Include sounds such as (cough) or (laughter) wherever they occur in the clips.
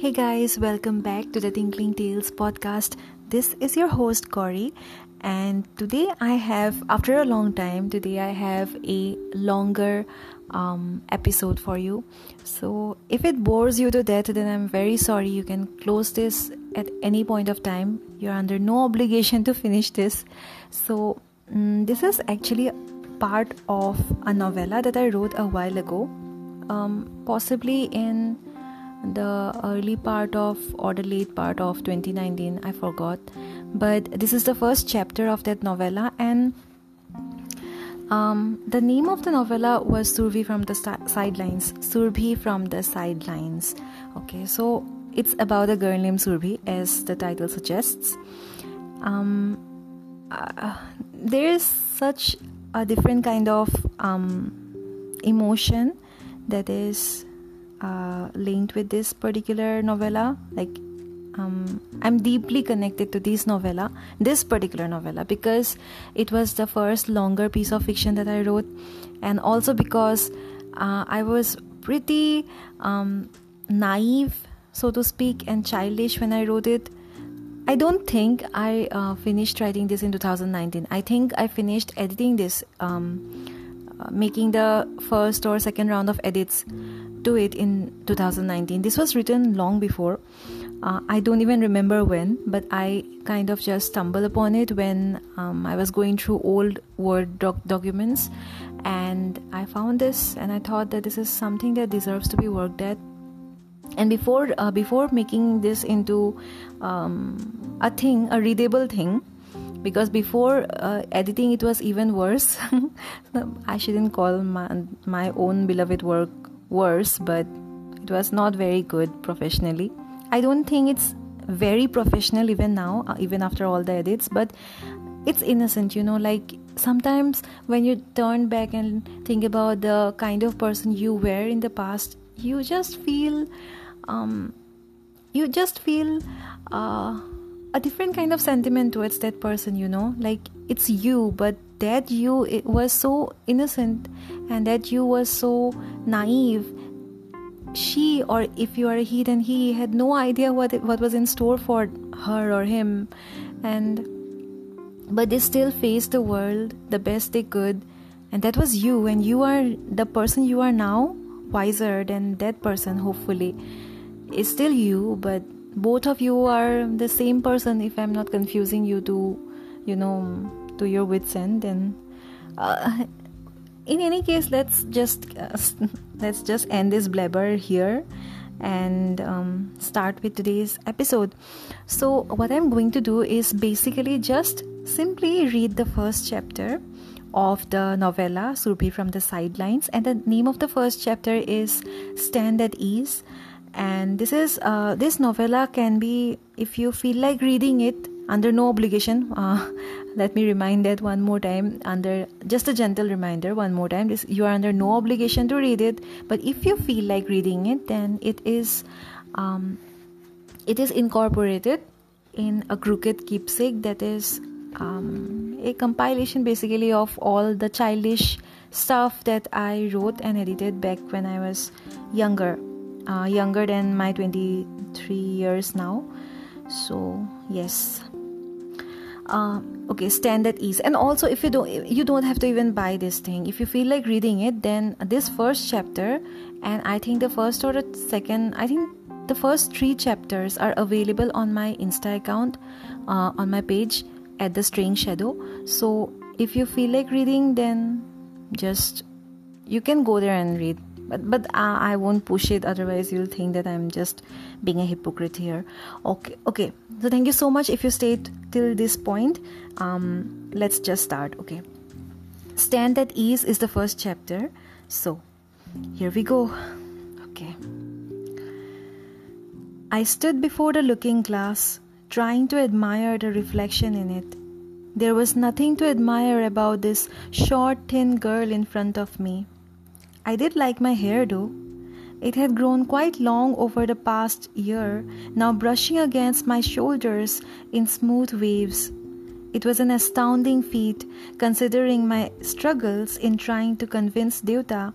Hey guys, welcome back to the Tinkling Tales podcast. This is your host Gauri, and today I have, after a long time, today I have a longer um, episode for you. So, if it bores you to death, then I'm very sorry. You can close this at any point of time. You're under no obligation to finish this. So, um, this is actually part of a novella that I wrote a while ago, um, possibly in the early part of or the late part of 2019 i forgot but this is the first chapter of that novella and um, the name of the novella was Surbhi from the sidelines. Surbhi from the sidelines. Okay, so it's about a girl named Surbhi, as the title suggests. Um, uh, there is such a different kind of um, emotion that is uh, linked with this particular novella like um, i'm deeply connected to this novella this particular novella because it was the first longer piece of fiction that i wrote. And also because uh, i was pretty um, naive so to speak and childish when i wrote it. I don't think i uh, finished writing this in 2019 i think i finished editing this um, uh, making the first or second round of edits to it in 2019. This was written long before. Uh, I don't even remember when, but I kind of just stumbled upon it when um, I was going through old Word doc- documents and I found this and I thought that this is something that deserves to be worked at. And before uh, before making this into um, a thing, a readable thing, because before uh, editing it was even worse. (laughs) I shouldn't call my my own beloved work worse, but it was not very good professionally. I don't think it's very professional even now, uh, even after all the edits, but it's innocent, you know. Like sometimes when you turn back and think about the kind of person you were in the past, you just feel, um, you just feel uh, a different kind of sentiment towards that person, you know. Like it's you, but that you was so innocent and that you were so naive. She or if you are a he then he had no idea what it, what was in store for her or him. And but they still faced the world the best they could. And that was you. And you are the person you are now wiser than that person hopefully. Is still you but both of you are the same person if i'm not confusing you to you know to your wits end then uh, in any case let's just uh, let's just end this blabber here and um, start with today's episode so what i'm going to do is basically just simply read the first chapter of the novella Surbhi from the Sidelines, and the name of the first chapter is Stand at Ease. And this is uh, this novella can be if you feel like reading it under no obligation (laughs) uh, let me remind that one more time under just a gentle reminder one more time this you are under no obligation to read it but if you feel like reading it then it is um, it is incorporated in a crooked keepsake that is um, a compilation basically of all the childish stuff that I wrote and edited back when I was younger, uh, younger than my 23 years now. So, yes, uh, okay stand at ease. And also if you don't you don't have to even buy this thing. If you feel like reading it then this first chapter and i think the first or the second i think the first three chapters are available on my insta account uh, on my page at the string shadow. So if you feel like reading then just you can go there and read but but uh, i won't push it otherwise you'll think that i'm just being a hypocrite here. Okay okay so thank you so much if you stayed till this point. Um let's just start okay stand at ease is the first chapter. So here we go. Okay i stood before the looking glass trying to admire the reflection in it. There was nothing to admire about this short, thin girl in front of me. I did like my hair though. It had grown quite long over the past year, now brushing against my shoulders in smooth waves. It was an astounding feat, considering my struggles in trying to convince Deuta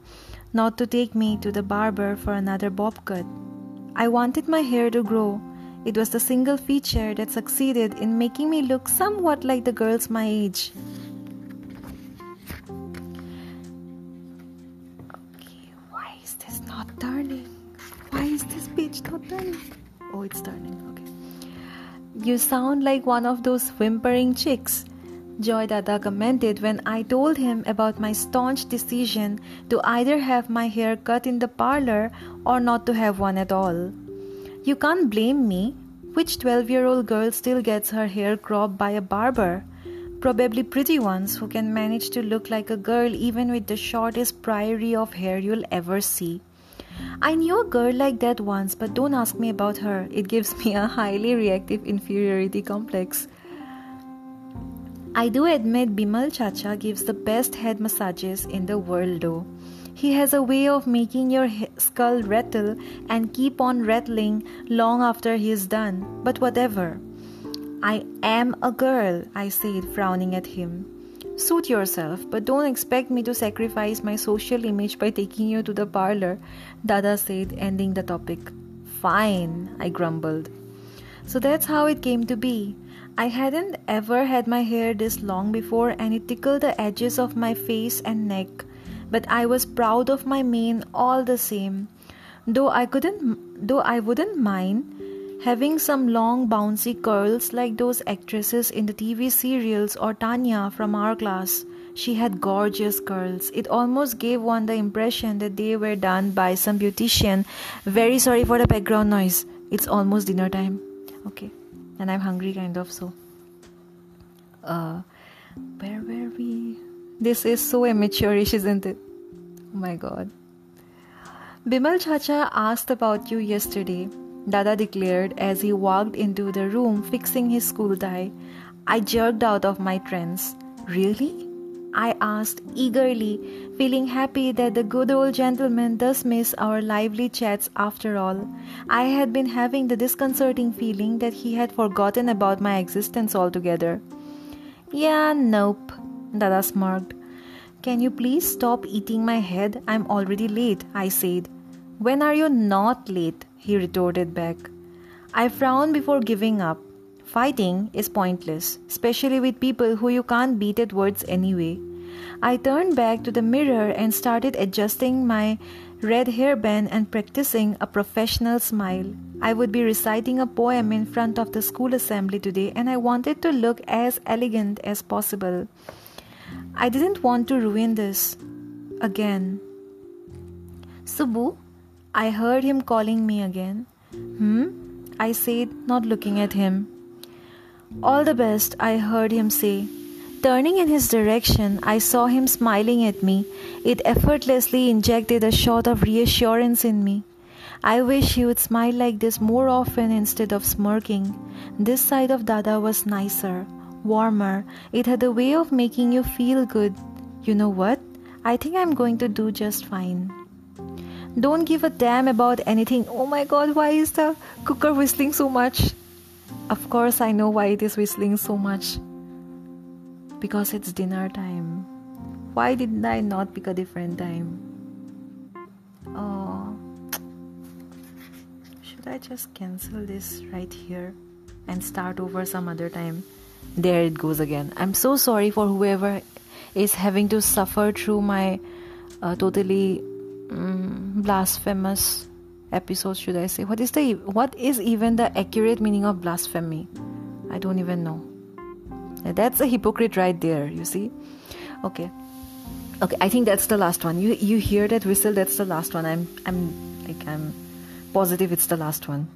not to take me to the barber for another bob cut. I wanted my hair to grow. It was the single feature that succeeded in making me look somewhat like the girls my age. Oh, it's turning. Okay. You sound like one of those whimpering chicks. Joy Dada commented when I told him about my staunch decision to either have my hair cut in the parlor or not to have one at all. You can't blame me. Which 12 year old girl still gets her hair cropped by a barber? Probably pretty ones who can manage to look like a girl even with the shortest priory of hair you'll ever see. I knew a girl like that once, but don't ask me about her. It gives me a highly reactive inferiority complex. I do admit Bimal Chacha gives the best head massages in the world though. He has a way of making your skull rattle and keep on rattling long after he is done. But whatever. I am a girl, I said, frowning at him. Suit yourself, but don't expect me to sacrifice my social image by taking you to the parlor, Dada said, ending the topic. Fine, I grumbled. So that's how it came to be. I hadn't ever had my hair this long before and it tickled the edges of my face and neck, but I was proud of my mane all the same. Though I couldn't though I wouldn't mind having some long bouncy curls like those actresses in the TV serials or Tanya from our class. She had gorgeous curls. It almost gave one the impression that they were done by some beautician. Very sorry for the background noise. It's almost dinner time. Okay and I'm hungry kind of so uh where were we this is so amateurish isn't it oh my god Bimal Chacha asked about you yesterday Dada declared as he walked into the room fixing his school tie I jerked out of my trance really I asked eagerly, feeling happy that the good old gentleman does miss our lively chats after all. I had been having the disconcerting feeling that he had forgotten about my existence altogether. Yeah, nope, Dada smirked. Can you please stop eating my head? I'm already late, I said. When are you not late? He retorted back. I frown before giving up. Fighting is pointless, especially with people who you can't beat at words anyway. I turned back to the mirror and started adjusting my red hairband and practicing a professional smile. I would be reciting a poem in front of the school assembly today and I wanted to look as elegant as possible. I didn't want to ruin this. Again. Subbu, I heard him calling me again. Hmm? I said, not looking at him. All the best, I heard him say. Turning in his direction, I saw him smiling at me. It effortlessly injected a shot of reassurance in me. I wish he would smile like this more often instead of smirking. This side of Dada was nicer, warmer. It had a way of making you feel good. You know what? I think I'm going to do just fine. Don't give a damn about anything. Oh my god, why is the cooker whistling so much? Of course, I know why it is whistling so much. Because it's dinner time. Why didn't I not pick a different time? Oh, should I just cancel this right here and start over some other time? There it goes again. I'm so sorry for whoever is having to suffer through my uh, totally um, blasphemous episode should i say? What is the what is even the accurate meaning of blasphemy? I don't even know. That's a hypocrite right there you see? Okay. Okay i think that's the last one. You you hear that whistle that's the last one. I'm i'm like i'm positive it's the last one.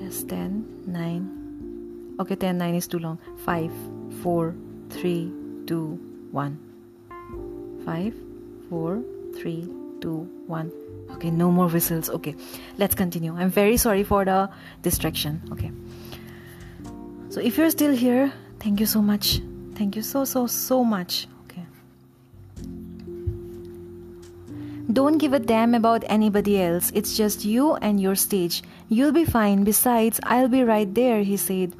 Yes 10 9 okay 10 9 is too long. 5 4 3 2 1 5 4 3 2 1 okay no more whistles. Okay let's continue. I'm very sorry for the distraction. Okay. So if you're still here thank you so much. Thank you so so so much. Okay. Don't give a damn about anybody else. It's just you and your stage. You'll be fine. Besides i'll be right there he said.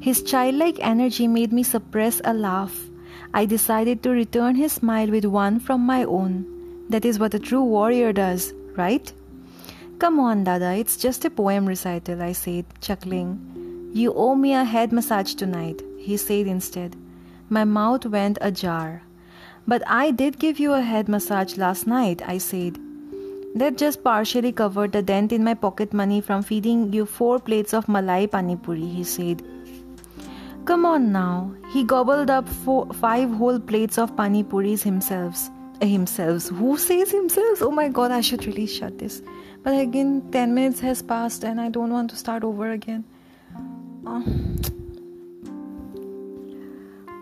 His childlike energy made me suppress a laugh. I decided to return his smile with one from my own that is what a true warrior does right? Come on, Dada, it's just a poem recital, I said, chuckling. You owe me a head massage tonight, he said instead. My mouth went ajar. But I did give you a head massage last night, I said. That just partially covered the dent in my pocket money from feeding you four plates of malai pani puri, he said. Come on now. He gobbled up four, five whole plates of pani puris himself. Uh, himself. Who says himself? Oh my god, I should really shut this. But again, 10 minutes has passed and I don't want to start over again. Oh.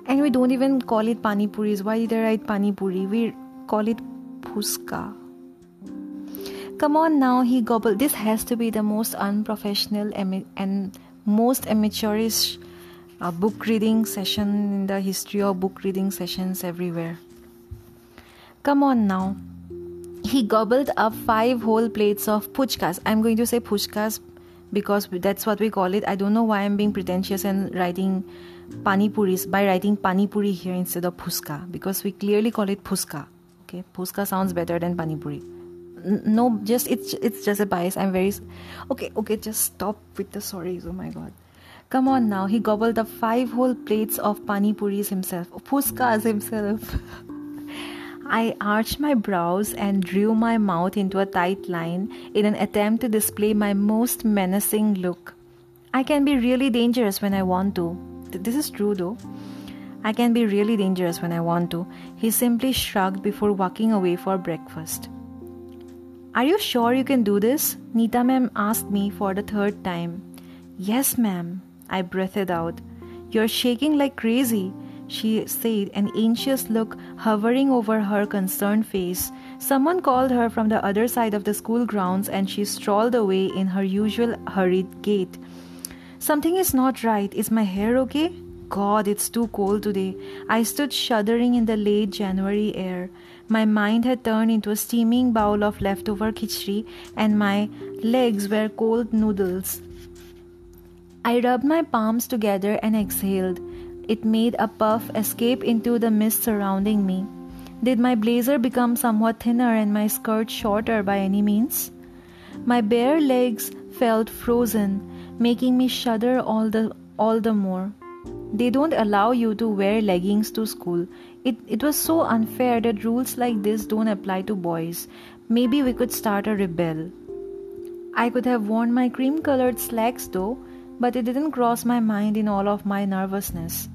And we don't even call it pani puris. Why did I write pani puri? We call it puchka. Come on now, he gobbled. This has to be the most unprofessional and most amateurish uh, book reading session in the history of book reading sessions everywhere. Come on now. He gobbled up five whole plates of puchkas. I'm going to say puchkas because that's what we call it. I don't know why I'm being pretentious and writing pani puris by writing pani puri here instead of puchka because we clearly call it puchka. Okay, puchka sounds better than pani puri no just it's it's just a bias i'm very okay okay just stop with the sorries oh my god come on now he gobbled up five whole plates of pani puris himself puchkas himself (laughs) I arched my brows and drew my mouth into a tight line in an attempt to display my most menacing look. I can be really dangerous when I want to. This is true though. I can be really dangerous when I want to. He simply shrugged before walking away for breakfast. Are you sure you can do this? Nita ma'am asked me for the third time. Yes, ma'am, I breathed out. You're shaking like crazy, she said, an anxious look hovering over her concerned face. Someone called her from the other side of the school grounds and she strolled away in her usual hurried gait. Something is not right. Is my hair okay? God, it's too cold today. I stood shuddering in the late January air. My mind had turned into a steaming bowl of leftover khichdi, and my legs were cold noodles. I rubbed my palms together and exhaled. It made a puff escape into the mist surrounding me. Did my blazer become somewhat thinner and my skirt shorter by any means? My bare legs felt frozen, making me shudder all the all the more. They don't allow you to wear leggings to school. It, it was so unfair that rules like this don't apply to boys. Maybe we could start a rebel. I could have worn my cream colored slacks though, but it didn't cross my mind in all of my nervousness.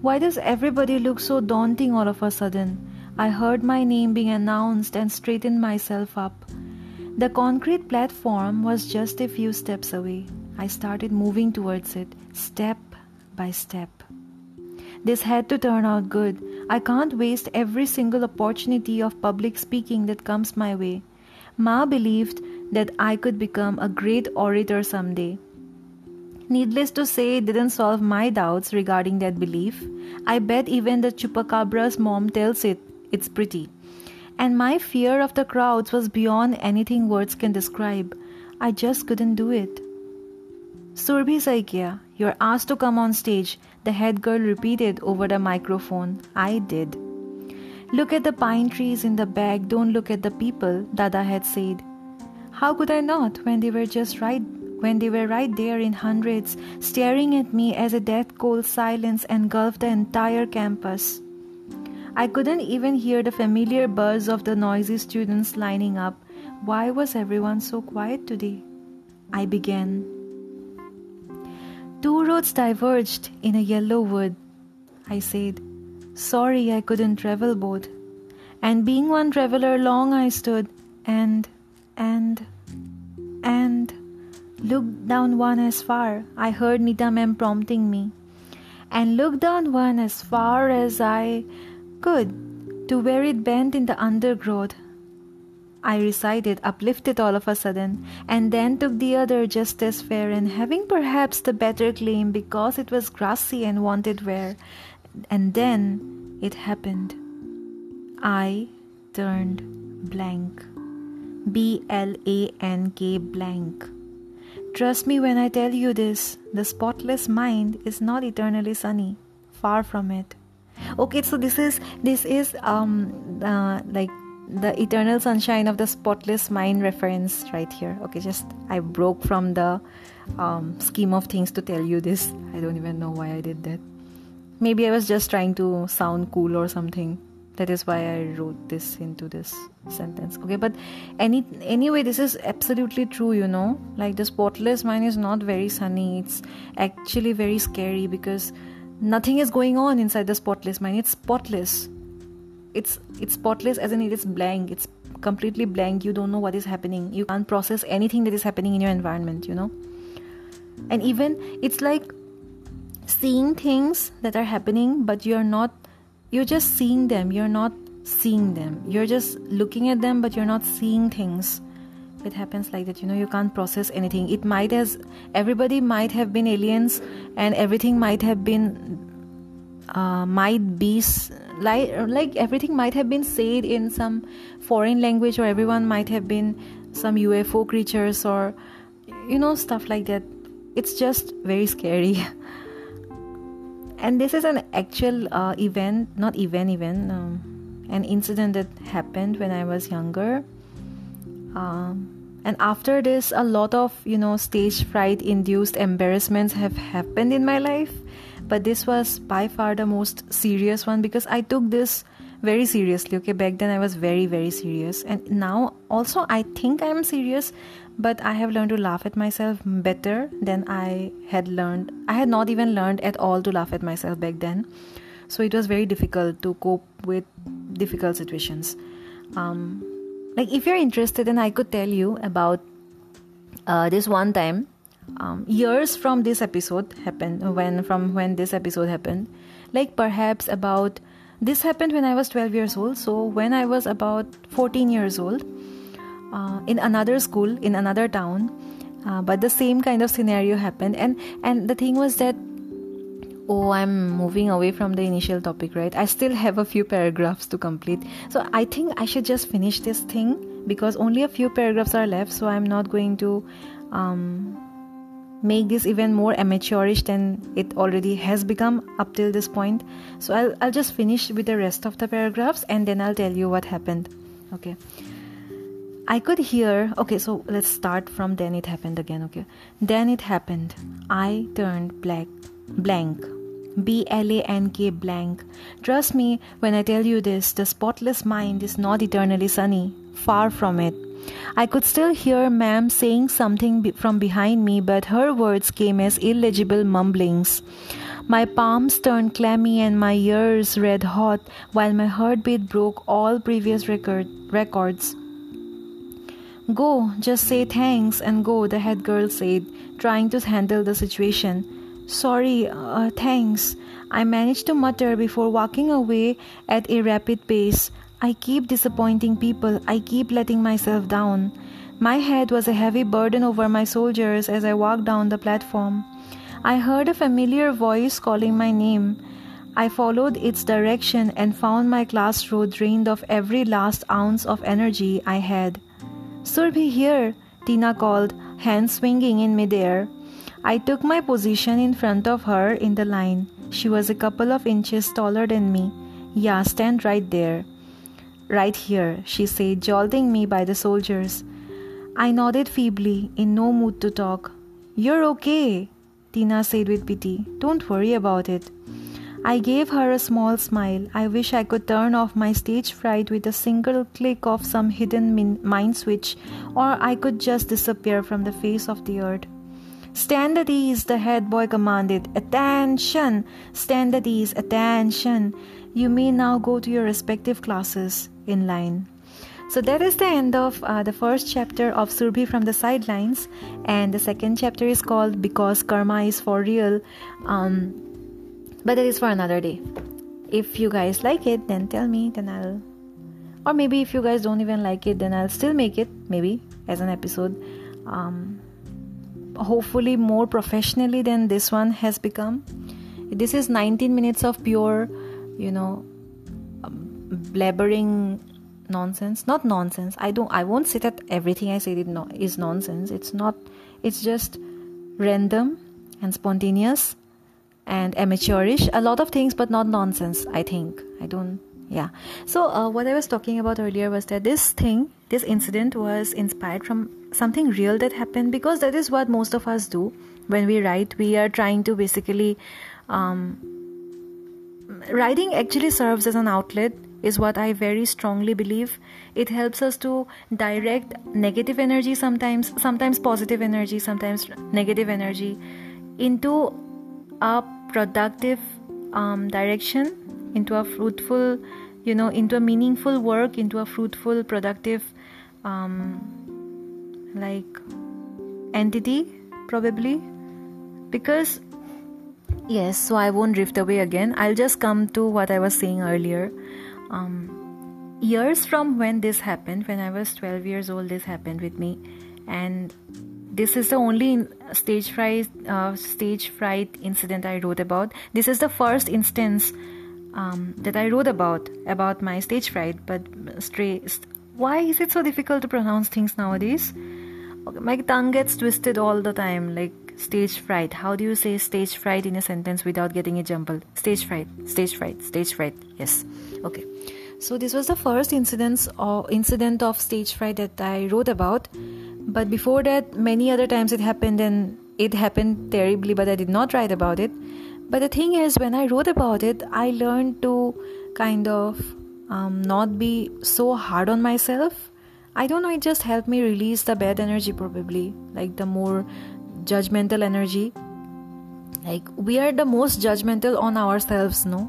Why does everybody look so daunting all of a sudden? I heard my name being announced and straightened myself up. The concrete platform was just a few steps away. I started moving towards it, step by step. This had to turn out good. I can't waste every single opportunity of public speaking that comes my way. Ma believed that I could become a great orator someday. Needless to say, it didn't solve my doubts regarding that belief. I bet even the chupacabra's mom tells it it's pretty. And my fear of the crowds was beyond anything words can describe. I just couldn't do it. Surbhi Saikia, you're asked to come on stage the head girl repeated over the microphone. I did. Look at the pine trees in the back, don't look at the people, Dada had said. How could I not when they were just right when they were right there in hundreds, staring at me as a death cold silence engulfed the entire campus. I couldn't even hear the familiar buzz of the noisy students lining up. Why was everyone so quiet today? I began. Two roads diverged in a yellow wood. I said, Sorry I couldn't travel both. And being one traveler long I stood and, and, and looked down one as far. I heard Nita ma'am prompting me. And looked down one as far as I could to where it bent in the undergrowth I recited, uplifted all of a sudden, and then took the other just as fair, and having perhaps the better claim because it was grassy and wanted wear. And then it happened. I turned blank. B L A N K blank. Trust me when I tell you this the spotless mind is not eternally sunny. Far from it. Okay, so this is this is um uh, like the eternal sunshine of the spotless mind reference right here okay just i broke from the um, scheme of things to tell you this i don't even know why i did that maybe i was just trying to sound cool or something that is why i wrote this into this sentence. Okay but any anyway this is absolutely true you know. Like the spotless mind is not very sunny. It's actually very scary because nothing is going on inside the spotless mind. It's spotless. It's it's spotless as in it's blank. It's completely blank. You don't know what is happening. You can't process anything that is happening in your environment you know. And even it's like seeing things that are happening but you're not you're just seeing them. You're not seeing them. You're just looking at them but you're not seeing things. It happens like that you know you can't process anything. It might as everybody might have been aliens and everything might have been uh, might be like like everything might have been said in some foreign language or everyone might have been some UFO creatures or you know stuff like that. It's just very scary (laughs) and this is an actual uh, event not event event um, an incident that happened when I was younger. Um, and after this a lot of you know stage fright induced embarrassments have happened in my life. But this was by far the most serious one because i took this very seriously okay? Back then i was very very serious. And now also i think i'm serious but i have learned to laugh at myself better than i had learned. I had not even learned at all to laugh at myself back then. So it was very difficult to cope with difficult situations. Um, like if you're interested then i could tell you about uh, this one time um, years from this episode happened when from when this episode happened. Like perhaps about this happened when i was 12 years old so when i was about 14 years old uh, in another school in another town uh, but the same kind of scenario happened. And and the thing was that oh i'm moving away from the initial topic right? I still have a few paragraphs to complete. So i think i should just finish this thing because only a few paragraphs are left so i'm not going to um, make this even more amateurish than it already has become up till this point so I'll, I'll just finish with the rest of the paragraphs and then i'll tell you what happened okay i could hear okay so let's start from then it happened again okay then it happened i turned black blank B L A N K blank. Trust me when I tell you this, the spotless mind is not eternally sunny. Far from it. I could still hear Ma'am saying something from behind me, but her words came as illegible mumblings. My palms turned clammy and my ears red hot, while my heartbeat broke all previous record, records. Go, just say thanks and go, the head girl said, trying to handle the situation. Sorry, uh, thanks. I managed to mutter before walking away at a rapid pace. I keep disappointing people, I keep letting myself down. My head was a heavy burden over my shoulders as I walked down the platform. I heard a familiar voice calling my name. I followed its direction and found my class row drained of every last ounce of energy I had. Surbhi here, Tina called, hands swinging in midair. I took my position in front of her in the line. She was a couple of inches taller than me. Yeah, stand right there. Right here, she said, jolting me by the soldiers. I nodded feebly, in no mood to talk. You're okay, Tina said with pity. Don't worry about it. I gave her a small smile. I wish I could turn off my stage fright with a single click of some hidden min- mind switch, or I could just disappear from the face of the earth. Stand at ease, the head boy commanded. Attention! Stand at ease, attention! You may now go to your respective classes in line. So that is the end of uh, the first chapter of Surbhi from the sidelines, and the second chapter is called Because Karma is for Real. Um, but that is for another day. If you guys like it, then tell me, then I'll. Or maybe if you guys don't even like it, then I'll still make it, maybe, as an episode. Um, hopefully, more professionally than this one has become. This is 19 minutes of pure, you know, blabbering nonsense. Not nonsense. I don't i won't say that everything i say is nonsense. It's not it's just random and spontaneous and amateurish. A lot of things but not nonsense i think. I don't yeah. So uh, what i was talking about earlier was that this thing this incident was inspired from something real that happened because that is what most of us do when we write. We are trying to basically um, writing actually serves as an outlet is what i very strongly believe. It helps us to direct negative energy sometimes sometimes positive energy sometimes negative energy into a productive um, direction into a fruitful you know into a meaningful work into a fruitful productive um, like entity probably. Because yes so i won't drift away again. I'll just come to what i was saying earlier um, years from when this happened when i was 12 years old this happened with me and this is the only stage fright uh, stage fright incident i wrote about this is the first instance um, that I wrote about about my stage fright. But straight, why is it so difficult to pronounce things nowadays? My tongue gets twisted all the time. Like stage fright. How do you say stage fright in a sentence without getting it jumbled? Stage fright, stage fright, stage fright. Yes. Okay. So this was the first incident or incident of stage fright that I wrote about. But before that, many other times it happened and it happened terribly, but I did not write about it. But the thing is, when I wrote about it, I learned to kind of um, not be so hard on myself. I don't know, it just helped me release the bad energy, probably, like the more judgmental energy. Like, we are the most judgmental on ourselves, no?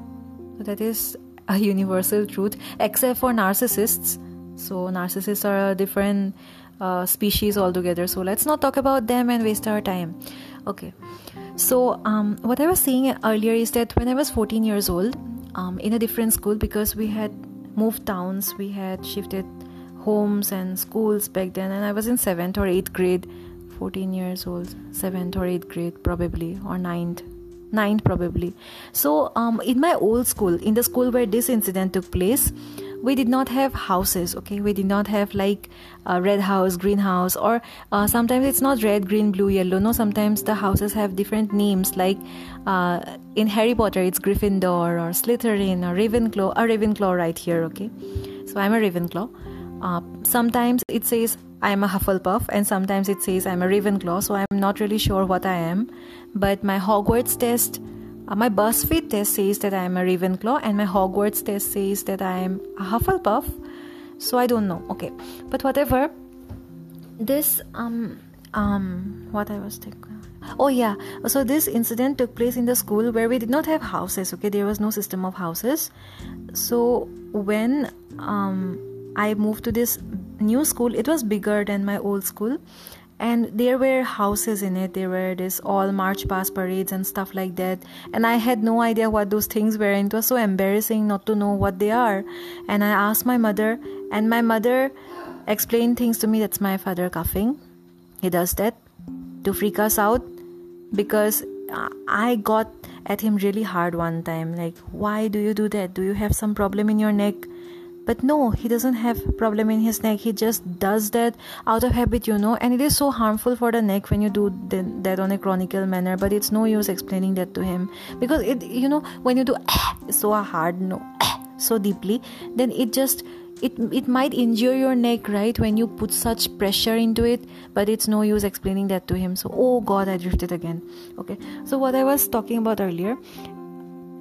That is a universal truth, except for narcissists. So, narcissists are a different uh, species altogether. So, let's not talk about them and waste our time. Okay. So, um, what I was saying earlier is that when I was 14 years old, um, in a different school, because we had moved towns, we had shifted homes and schools back then, and I was in 7th or 8th grade, 14 years old, 7th or 8th grade, probably, or 9th. Ninth, probably. So, um, in my old school, in the school where this incident took place, we did not have houses okay we did not have like red house green house or uh, sometimes it's not red green blue yellow no sometimes the houses have different names like uh, in harry potter it's gryffindor or slytherin or ravenclaw a ravenclaw right here okay so i'm a ravenclaw uh, sometimes it says I'm a Hufflepuff, and sometimes it says I'm a Ravenclaw, so I'm not really sure what I am. But my Hogwarts test uh, my BuzzFeed test says that I am a Ravenclaw, and my Hogwarts test says that I am a Hufflepuff. So I don't know. Okay, but whatever. This um um what I was thinking. Oh yeah. So this incident took place in the school where we did not have houses. Okay, there was no system of houses. So when um I moved to this new school, it was bigger than my old school. And there were houses in it. There were this all march past parades and stuff like that. And i had no idea what those things were. And it was so embarrassing not to know what they are. And i asked my mother and my mother explained things to me. That's my father coughing. He does that to freak us out because i got at him really hard one time. Like why do you do that? Do you have some problem in your neck but no he doesn't have problem in his neck. He just does that out of habit you know. And it is so harmful for the neck when you do that on a chronicle manner but it's no use explaining that to him. Because it you know when you do (clears throat) so hard no (clears throat) so deeply then it just it it might injure your neck right when you put such pressure into it but it's no use explaining that to him. So oh god i drifted again. Okay. So what i was talking about earlier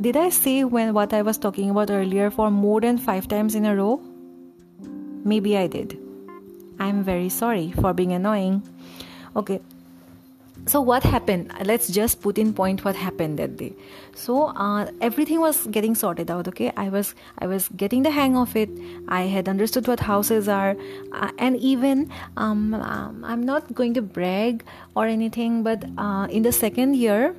did I say when what I was talking about earlier for more than 5 times in a row? Maybe I did. I'm very sorry for being annoying. Okay. So what happened? Let's just put in point what happened that day. So uh, everything was getting sorted out. Okay, I was I was getting the hang of it. I had understood what houses are, uh, and even um, um, I'm not going to brag or anything, but uh, in the second year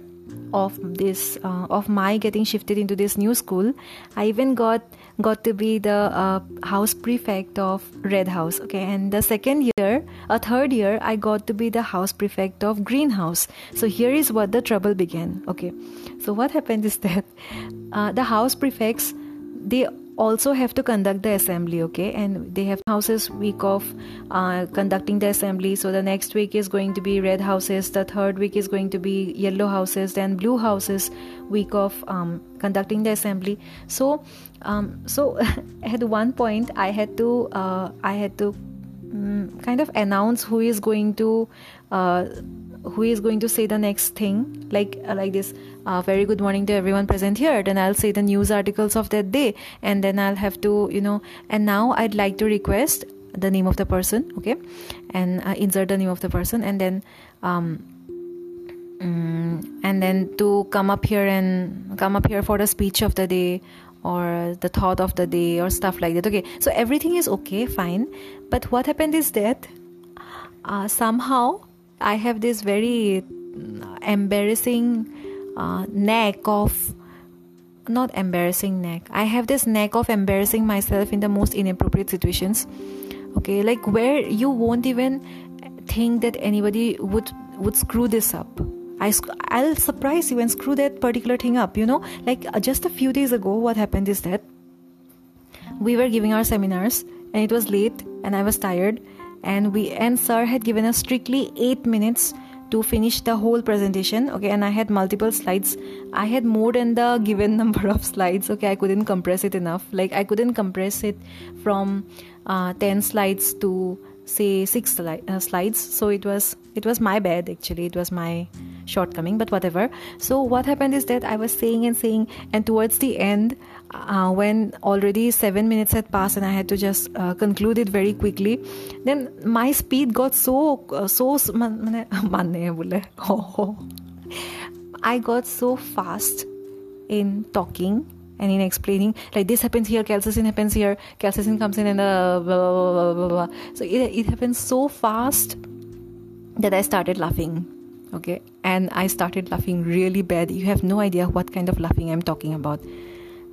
of this uh, of my getting shifted into this new school i even got got to be the uh, house prefect of red house okay? And the second year a third year i got to be the house prefect of greenhouse so here is what the trouble began okay? So what happened is (laughs) that uh, the house prefects they also have to conduct the assembly okay? And they have houses week of uh, conducting the assembly. So the next week is going to be red houses. The third week is going to be yellow houses. Then blue houses week of um, conducting the assembly. So um, so (laughs) at one point i had to uh, i had to um, kind of announce who is going to uh, who is going to say the next thing? Like uh, like this uh, very good morning to everyone present here. Then i'll say the news articles of that day. And then i'll have to you know and now i'd like to request the name of the person okay? And uh, insert the name of the person. And then um, mm, and then to come up here and come up here for the speech of the day or the thought of the day or stuff like that okay? So everything is okay fine. But what happened is that uh, somehow i have this very embarrassing uh, knack of not embarrassing knack. I have this knack of embarrassing myself in the most inappropriate situations. Okay like where you won't even think that anybody would would screw this up. I, i'll surprise you and screw that particular thing up you know? Like uh, just a few days ago what happened is that we were giving our seminars and it was late and i was tired and we and sir had given us strictly 8 minutes to finish the whole presentation okay? And i had multiple slides. I had more than the given (laughs) number of slides okay? I couldn't compress it enough. Like i couldn't compress it from uh, 10 slides to say 6 sli- uh, slides. So it was it was my bad actually. It was my shortcoming but whatever. So what happened is that i was saying and saying and towards the end uh, when already 7 minutes had passed and i had to just uh, conclude it very quickly then my speed got so uh, so (laughs) (laughs) i got so fast in talking and in explaining like this happens here calcicin happens here calcicin comes in and uh, blah, blah, blah, so it, it happens so fast that i started laughing okay? And i started laughing really bad. You have no idea what kind of laughing i'm talking about.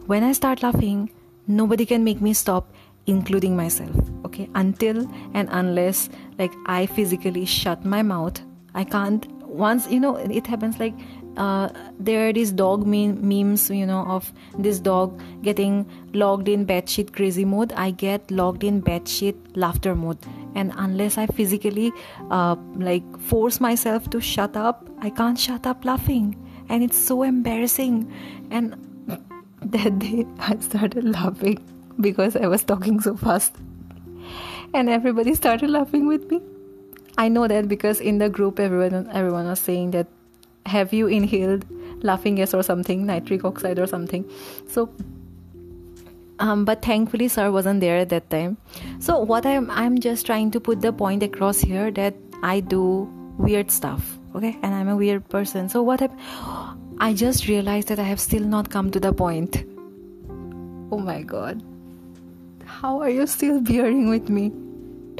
When i start laughing nobody can make me stop including myself. Okay? Until and unless like i physically shut my mouth i can't once you know it happens like uh, there are these dog memes, you know, of this dog getting logged in bedsheet crazy mode. I get logged in bedsheet laughter mode, and unless I physically uh, like force myself to shut up, I can't shut up laughing, and it's so embarrassing. And (laughs) that day, I started laughing because I was talking so fast, and everybody started laughing with me. I know that because in the group everyone everyone was saying that have you inhaled laughing gas or something nitric oxide or something so um, but thankfully sir wasn't there at that time. So what i'm i'm just trying to put the point across here that i do weird stuff okay? And i'm a weird person. So what i just realized that i have still not come to the point. Oh my god. How are you still bearing with me?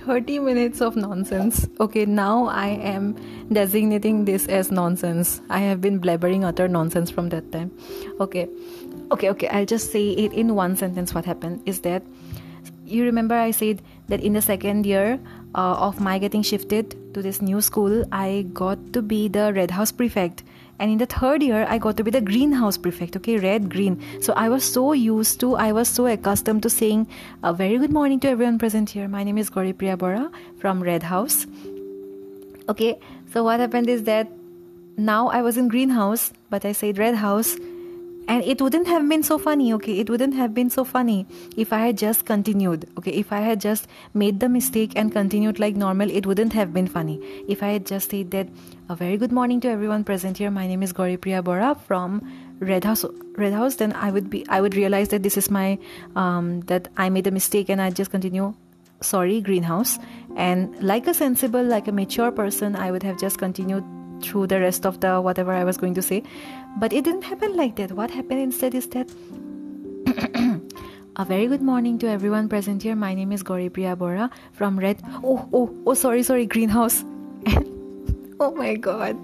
30 minutes of nonsense. Okay, now I am designating this as nonsense. I have been blabbering utter nonsense from that time. Okay, okay, okay. I'll just say it in one sentence. What happened is that you remember I said that in the second year uh, of my getting shifted to this new school, I got to be the Red House prefect and in the third year i got to be the greenhouse prefect okay red green so i was so used to i was so accustomed to saying a very good morning to everyone present here my name is Gauri Priya Bora from red house okay so what happened is that now i was in greenhouse but i said red house and it wouldn't have been so funny okay? It wouldn't have been so funny if i had just continued okay? If i had just made the mistake and continued like normal it wouldn't have been funny. If i had just said that a very good morning to everyone present here. My name is Gauri Priya Bora from red house red house then i would be i would realize that this is my um, that i made a mistake and i just continue sorry greenhouse. And like a sensible like a mature person i would have just continued through the rest of the whatever I was going to say. But it didn't happen like that. What happened instead is that (coughs) a very good morning to everyone present here. My name is Gauri Bora from Red. Oh, oh, oh, sorry, sorry, Greenhouse. (laughs) oh my god.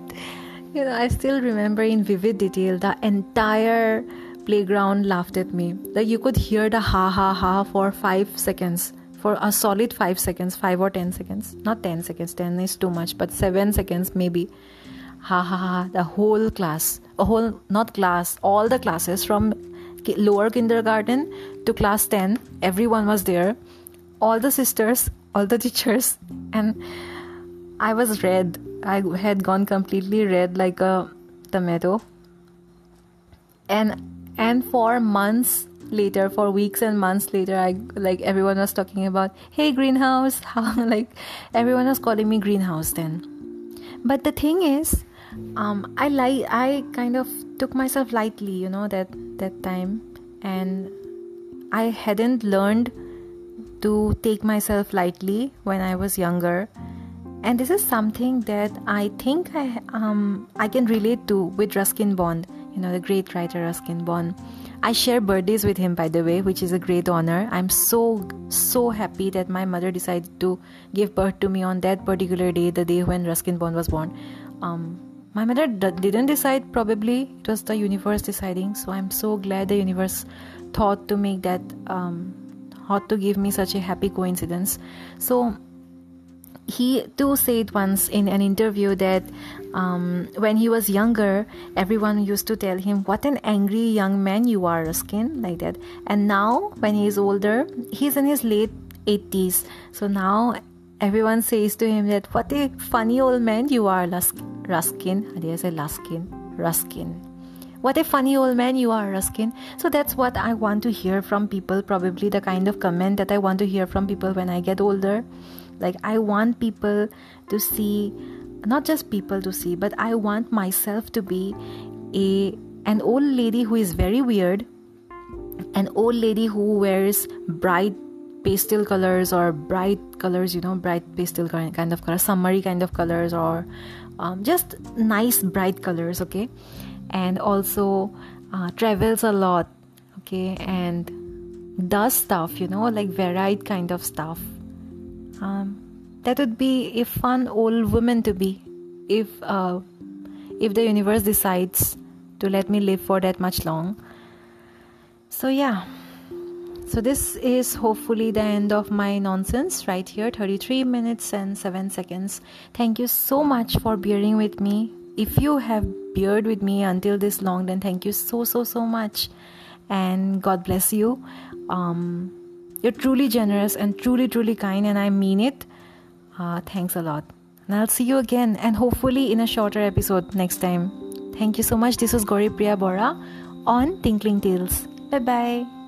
You know, I still remember in vivid detail the entire playground laughed at me. Like you could hear the ha ha ha for five seconds for a solid 5 seconds 5 or 10 seconds not 10 seconds 10 is too much but 7 seconds maybe ha ha ha the whole class a whole not class all the classes from lower kindergarten to class 10 everyone was there. All the sisters all the teachers and i was red. I had gone completely red like a tomato. And and for months later for weeks and months later i like everyone was talking about hey greenhouse how (laughs) like everyone was calling me greenhouse then. But the thing is um, i like i kind of took myself lightly you know that that time and i hadn't learned to take myself lightly when i was younger and this is something that i think i um i can relate to with ruskin bond you know the great writer ruskin bond I share birthdays with him, by the way, which is a great honor. I'm so, so happy that my mother decided to give birth to me on that particular day, the day when Ruskin Bond was born. Um, my mother d- didn't decide, probably. It was the universe deciding. So I'm so glad the universe thought to make that, um, thought to give me such a happy coincidence. So he too said once in an interview that um, when he was younger, everyone used to tell him, What an angry young man you are, Ruskin, like that. And now, when he is older, he's in his late 80s. So now everyone says to him that, What a funny old man you are, Ruskin. I say Luskin? Ruskin. What a funny old man you are, Ruskin. So that's what I want to hear from people, probably the kind of comment that I want to hear from people when I get older like i want people to see not just people to see but i want myself to be a an old lady who is very weird an old lady who wears bright pastel colors or bright colors you know bright pastel kind of color summery kind of colors or um, just nice bright colors okay? And also uh, travels a lot okay? And does stuff you know like varied kind of stuff. Um, that would be a fun old woman to be if uh, if the universe decides to let me live for that much long. So yeah so this is hopefully the end of my nonsense right here 33 minutes and 7 seconds thank you so much for bearing with me if you have beared with me until this long then thank you so so so much and god bless you um, you're truly generous and truly, truly kind, and I mean it. Uh, thanks a lot. And I'll see you again, and hopefully in a shorter episode next time. Thank you so much. This was Gauri Priya Bora on Tinkling Tales. Bye bye.